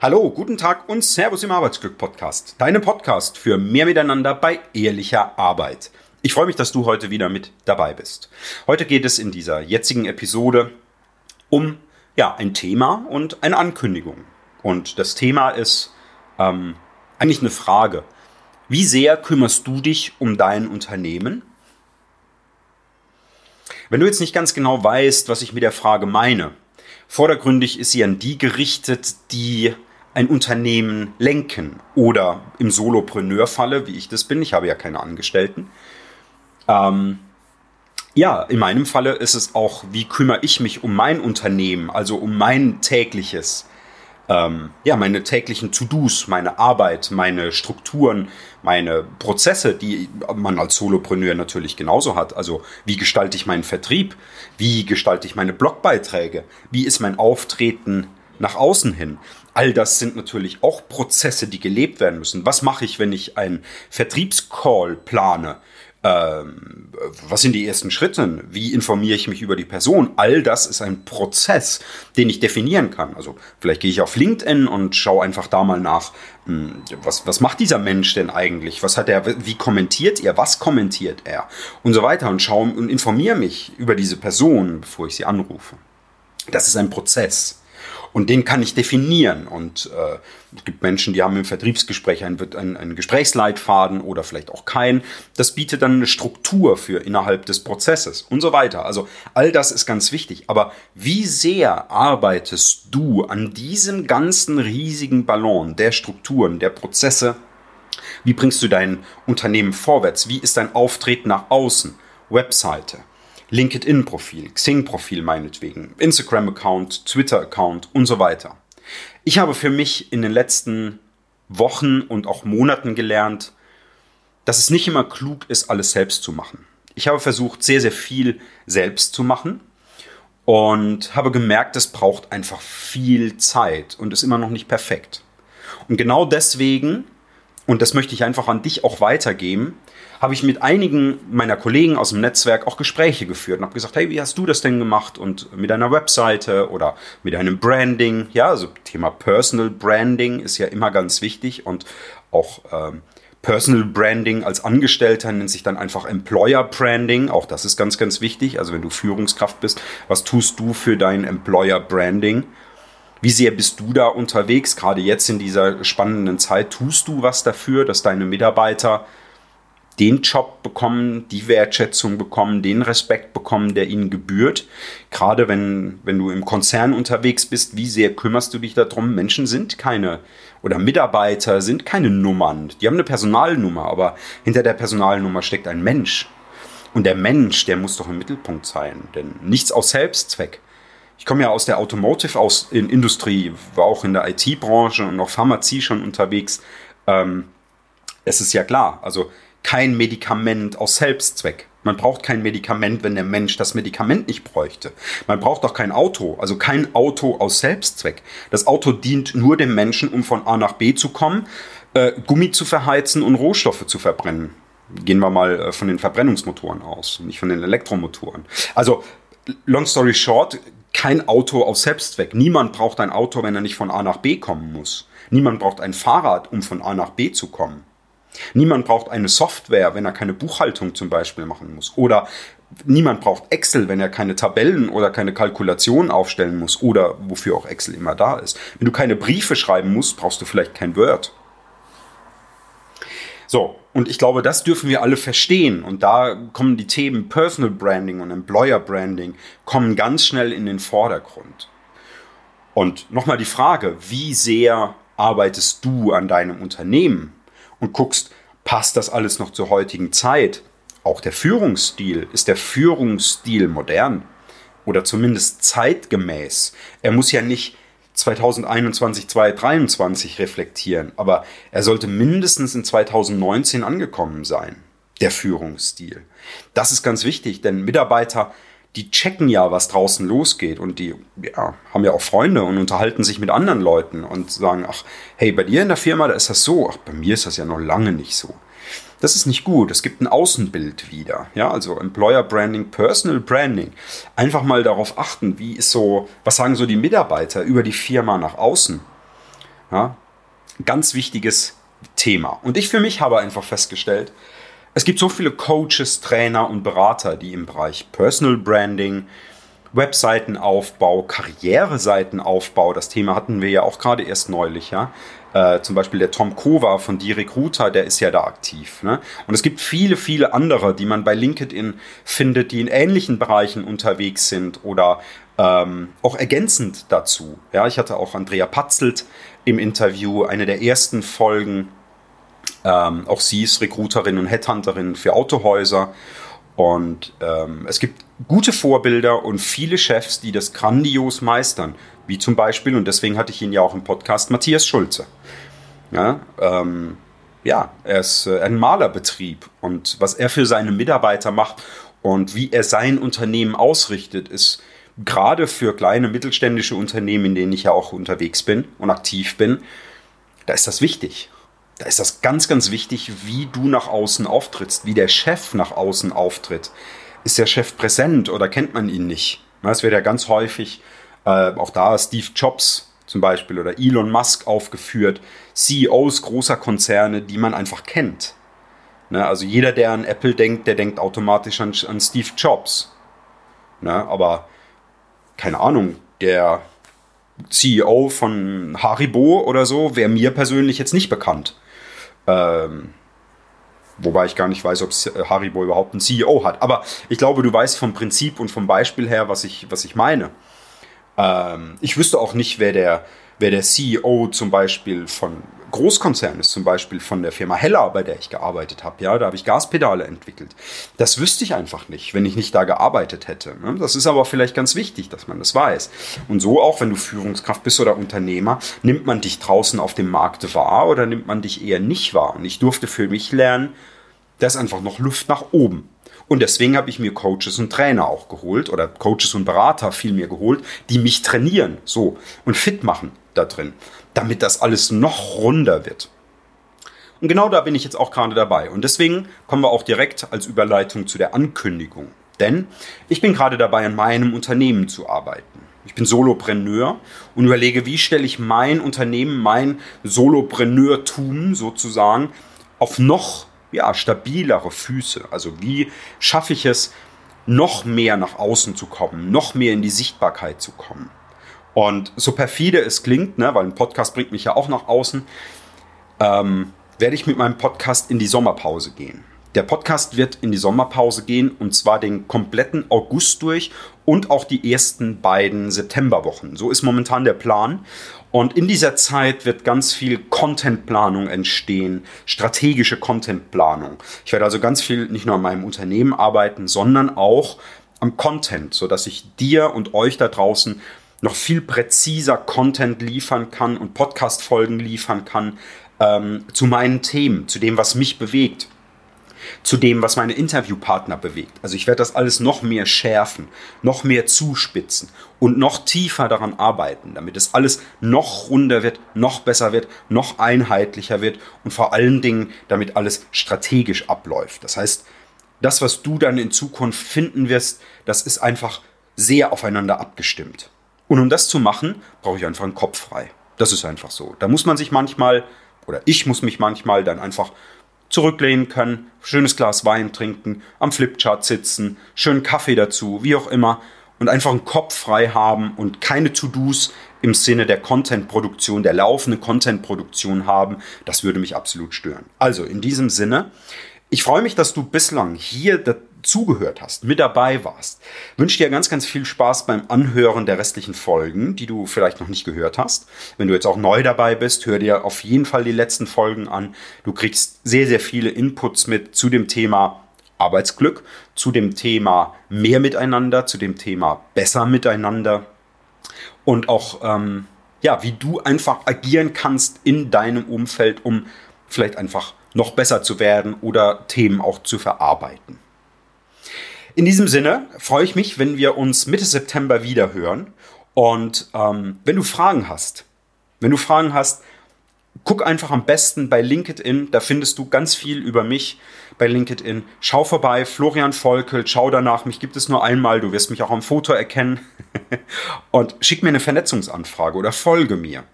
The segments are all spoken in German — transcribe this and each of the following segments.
Hallo, guten Tag und Servus im Arbeitsglück Podcast. Deinem Podcast für mehr Miteinander bei ehrlicher Arbeit. Ich freue mich, dass du heute wieder mit dabei bist. Heute geht es in dieser jetzigen Episode um ja, ein Thema und eine Ankündigung. Und das Thema ist ähm, eigentlich eine Frage. Wie sehr kümmerst du dich um dein Unternehmen? Wenn du jetzt nicht ganz genau weißt, was ich mit der Frage meine, vordergründig ist sie an die gerichtet, die ein Unternehmen lenken oder im Solopreneur-Falle, wie ich das bin, ich habe ja keine Angestellten. Ähm, ja, in meinem Falle ist es auch, wie kümmere ich mich um mein Unternehmen, also um mein tägliches, ähm, ja, meine täglichen To-Dos, meine Arbeit, meine Strukturen, meine Prozesse, die man als Solopreneur natürlich genauso hat. Also wie gestalte ich meinen Vertrieb? Wie gestalte ich meine Blogbeiträge? Wie ist mein Auftreten nach außen hin. All das sind natürlich auch Prozesse, die gelebt werden müssen. Was mache ich, wenn ich einen Vertriebscall plane? Ähm, was sind die ersten Schritte? Wie informiere ich mich über die Person? All das ist ein Prozess, den ich definieren kann. Also vielleicht gehe ich auf LinkedIn und schaue einfach da mal nach, hm, was, was macht dieser Mensch denn eigentlich? Was hat er, wie kommentiert er? Was kommentiert er? Und so weiter und schaue und informiere mich über diese Person, bevor ich sie anrufe. Das ist ein Prozess. Und den kann ich definieren. Und äh, es gibt Menschen, die haben im Vertriebsgespräch einen, einen, einen Gesprächsleitfaden oder vielleicht auch keinen. Das bietet dann eine Struktur für innerhalb des Prozesses und so weiter. Also all das ist ganz wichtig. Aber wie sehr arbeitest du an diesem ganzen riesigen Ballon der Strukturen, der Prozesse? Wie bringst du dein Unternehmen vorwärts? Wie ist dein Auftreten nach außen? Webseite, LinkedIn-Profil, Xing-Profil meinetwegen, Instagram-Account, Twitter-Account und so weiter. Ich habe für mich in den letzten Wochen und auch Monaten gelernt, dass es nicht immer klug ist, alles selbst zu machen. Ich habe versucht, sehr, sehr viel selbst zu machen und habe gemerkt, es braucht einfach viel Zeit und ist immer noch nicht perfekt. Und genau deswegen, und das möchte ich einfach an dich auch weitergeben, habe ich mit einigen meiner Kollegen aus dem Netzwerk auch Gespräche geführt und habe gesagt, hey, wie hast du das denn gemacht und mit einer Webseite oder mit einem Branding? Ja, also Thema Personal Branding ist ja immer ganz wichtig und auch ähm, Personal Branding als Angestellter nennt sich dann einfach Employer Branding. Auch das ist ganz, ganz wichtig. Also wenn du Führungskraft bist, was tust du für dein Employer Branding? Wie sehr bist du da unterwegs? Gerade jetzt in dieser spannenden Zeit tust du was dafür, dass deine Mitarbeiter den Job bekommen, die Wertschätzung bekommen, den Respekt bekommen, der ihnen gebührt. Gerade wenn, wenn du im Konzern unterwegs bist, wie sehr kümmerst du dich darum? Menschen sind keine oder Mitarbeiter sind keine Nummern. Die haben eine Personalnummer, aber hinter der Personalnummer steckt ein Mensch. Und der Mensch, der muss doch im Mittelpunkt sein, denn nichts aus Selbstzweck. Ich komme ja aus der Automotive-Industrie, war auch in der IT-Branche und auch Pharmazie schon unterwegs. Ähm, es ist ja klar, also kein Medikament aus Selbstzweck. Man braucht kein Medikament, wenn der Mensch das Medikament nicht bräuchte. Man braucht auch kein Auto, also kein Auto aus Selbstzweck. Das Auto dient nur dem Menschen, um von A nach B zu kommen, äh, Gummi zu verheizen und Rohstoffe zu verbrennen. Gehen wir mal äh, von den Verbrennungsmotoren aus, nicht von den Elektromotoren. Also, long story short, kein Auto aus Selbstzweck. Niemand braucht ein Auto, wenn er nicht von A nach B kommen muss. Niemand braucht ein Fahrrad, um von A nach B zu kommen. Niemand braucht eine Software, wenn er keine Buchhaltung zum Beispiel machen muss. Oder niemand braucht Excel, wenn er keine Tabellen oder keine Kalkulationen aufstellen muss. Oder wofür auch Excel immer da ist. Wenn du keine Briefe schreiben musst, brauchst du vielleicht kein Word. So, und ich glaube, das dürfen wir alle verstehen. Und da kommen die Themen Personal Branding und Employer Branding kommen ganz schnell in den Vordergrund. Und nochmal die Frage, wie sehr arbeitest du an deinem Unternehmen? und guckst, passt das alles noch zur heutigen Zeit? Auch der Führungsstil, ist der Führungsstil modern oder zumindest zeitgemäß? Er muss ja nicht 2021, 2023 reflektieren, aber er sollte mindestens in 2019 angekommen sein, der Führungsstil. Das ist ganz wichtig, denn Mitarbeiter die checken ja, was draußen losgeht und die ja, haben ja auch Freunde und unterhalten sich mit anderen Leuten und sagen, ach, hey, bei dir in der Firma, da ist das so, ach, bei mir ist das ja noch lange nicht so. Das ist nicht gut. Es gibt ein Außenbild wieder. Ja, also Employer Branding, Personal Branding. Einfach mal darauf achten, wie ist so, was sagen so die Mitarbeiter über die Firma nach außen? Ja? Ganz wichtiges Thema. Und ich für mich habe einfach festgestellt, es gibt so viele Coaches, Trainer und Berater, die im Bereich Personal Branding, Webseitenaufbau, Karriereseitenaufbau, das Thema hatten wir ja auch gerade erst neulich, ja. Äh, zum Beispiel der Tom Kova von Die Recruiter, der ist ja da aktiv. Ne? Und es gibt viele, viele andere, die man bei LinkedIn findet, die in ähnlichen Bereichen unterwegs sind oder ähm, auch ergänzend dazu. Ja, ich hatte auch Andrea Patzelt im Interview, eine der ersten Folgen. Ähm, auch sie ist Recruiterin und Headhunterin für Autohäuser. Und ähm, es gibt gute Vorbilder und viele Chefs, die das grandios meistern. Wie zum Beispiel, und deswegen hatte ich ihn ja auch im Podcast, Matthias Schulze. Ja, ähm, ja er ist äh, ein Malerbetrieb und was er für seine Mitarbeiter macht und wie er sein Unternehmen ausrichtet, ist gerade für kleine mittelständische Unternehmen, in denen ich ja auch unterwegs bin und aktiv bin, da ist das wichtig da ist das ganz, ganz wichtig, wie du nach außen auftrittst, wie der Chef nach außen auftritt. Ist der Chef präsent oder kennt man ihn nicht? Es wird ja ganz häufig, äh, auch da Steve Jobs zum Beispiel oder Elon Musk aufgeführt, CEOs großer Konzerne, die man einfach kennt. Ne? Also jeder, der an Apple denkt, der denkt automatisch an, an Steve Jobs. Ne? Aber keine Ahnung, der CEO von Haribo oder so wäre mir persönlich jetzt nicht bekannt. Ähm, wobei ich gar nicht weiß, ob äh, Haribo überhaupt einen CEO hat. Aber ich glaube, du weißt vom Prinzip und vom Beispiel her, was ich, was ich meine. Ähm, ich wüsste auch nicht, wer der, wer der CEO zum Beispiel von Großkonzern ist, zum Beispiel von der Firma Heller, bei der ich gearbeitet habe. Ja, da habe ich Gaspedale entwickelt. Das wüsste ich einfach nicht, wenn ich nicht da gearbeitet hätte. Ne? Das ist aber vielleicht ganz wichtig, dass man das weiß. Und so auch, wenn du Führungskraft bist oder Unternehmer, nimmt man dich draußen auf dem Markt wahr oder nimmt man dich eher nicht wahr? Und ich durfte für mich lernen, da ist einfach noch Luft nach oben. Und deswegen habe ich mir Coaches und Trainer auch geholt oder Coaches und Berater vielmehr geholt, die mich trainieren, so und fit machen da drin damit das alles noch runder wird. Und genau da bin ich jetzt auch gerade dabei. Und deswegen kommen wir auch direkt als Überleitung zu der Ankündigung. Denn ich bin gerade dabei, an meinem Unternehmen zu arbeiten. Ich bin Solopreneur und überlege, wie stelle ich mein Unternehmen, mein Solopreneurtum sozusagen auf noch ja, stabilere Füße. Also wie schaffe ich es, noch mehr nach außen zu kommen, noch mehr in die Sichtbarkeit zu kommen. Und so perfide es klingt, ne, weil ein Podcast bringt mich ja auch nach außen, ähm, werde ich mit meinem Podcast in die Sommerpause gehen. Der Podcast wird in die Sommerpause gehen und zwar den kompletten August durch und auch die ersten beiden Septemberwochen. So ist momentan der Plan. Und in dieser Zeit wird ganz viel Contentplanung entstehen, strategische Contentplanung. Ich werde also ganz viel nicht nur an meinem Unternehmen arbeiten, sondern auch am Content, sodass ich dir und euch da draußen noch viel präziser Content liefern kann und Podcast-Folgen liefern kann ähm, zu meinen Themen, zu dem, was mich bewegt, zu dem, was meine Interviewpartner bewegt. Also ich werde das alles noch mehr schärfen, noch mehr zuspitzen und noch tiefer daran arbeiten, damit es alles noch runder wird, noch besser wird, noch einheitlicher wird und vor allen Dingen, damit alles strategisch abläuft. Das heißt, das, was du dann in Zukunft finden wirst, das ist einfach sehr aufeinander abgestimmt. Und um das zu machen, brauche ich einfach einen Kopf frei. Das ist einfach so. Da muss man sich manchmal, oder ich muss mich manchmal dann einfach zurücklehnen können, schönes Glas Wein trinken, am Flipchart sitzen, schönen Kaffee dazu, wie auch immer, und einfach einen Kopf frei haben und keine To-Dos im Sinne der Content-Produktion, der laufenden Content-Produktion haben. Das würde mich absolut stören. Also in diesem Sinne, ich freue mich, dass du bislang hier zugehört hast, mit dabei warst. Wünsche dir ganz, ganz viel Spaß beim Anhören der restlichen Folgen, die du vielleicht noch nicht gehört hast. Wenn du jetzt auch neu dabei bist, hör dir auf jeden Fall die letzten Folgen an. Du kriegst sehr, sehr viele Inputs mit zu dem Thema Arbeitsglück, zu dem Thema mehr miteinander, zu dem Thema besser miteinander und auch, ähm, ja, wie du einfach agieren kannst in deinem Umfeld, um vielleicht einfach noch besser zu werden oder Themen auch zu verarbeiten. In diesem Sinne freue ich mich, wenn wir uns Mitte September wieder hören. Und ähm, wenn du Fragen hast, wenn du Fragen hast, guck einfach am besten bei LinkedIn. Da findest du ganz viel über mich bei LinkedIn. Schau vorbei, Florian Volkel, schau danach. Mich gibt es nur einmal. Du wirst mich auch am Foto erkennen. Und schick mir eine Vernetzungsanfrage oder folge mir.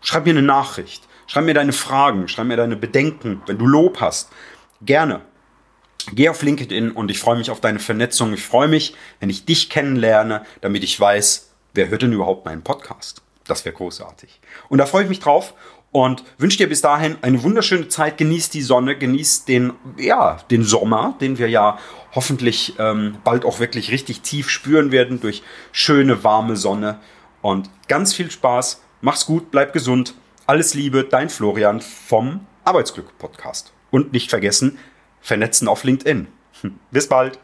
Schreib mir eine Nachricht. Schreib mir deine Fragen. Schreib mir deine Bedenken. Wenn du Lob hast, gerne. Geh auf LinkedIn und ich freue mich auf deine Vernetzung. Ich freue mich, wenn ich dich kennenlerne, damit ich weiß, wer hört denn überhaupt meinen Podcast. Das wäre großartig. Und da freue ich mich drauf und wünsche dir bis dahin eine wunderschöne Zeit. Genieß die Sonne, genieß den, ja, den Sommer, den wir ja hoffentlich ähm, bald auch wirklich richtig tief spüren werden durch schöne, warme Sonne. Und ganz viel Spaß. Mach's gut, bleib gesund. Alles Liebe, dein Florian vom Arbeitsglück Podcast. Und nicht vergessen, vernetzen auf LinkedIn. Bis bald.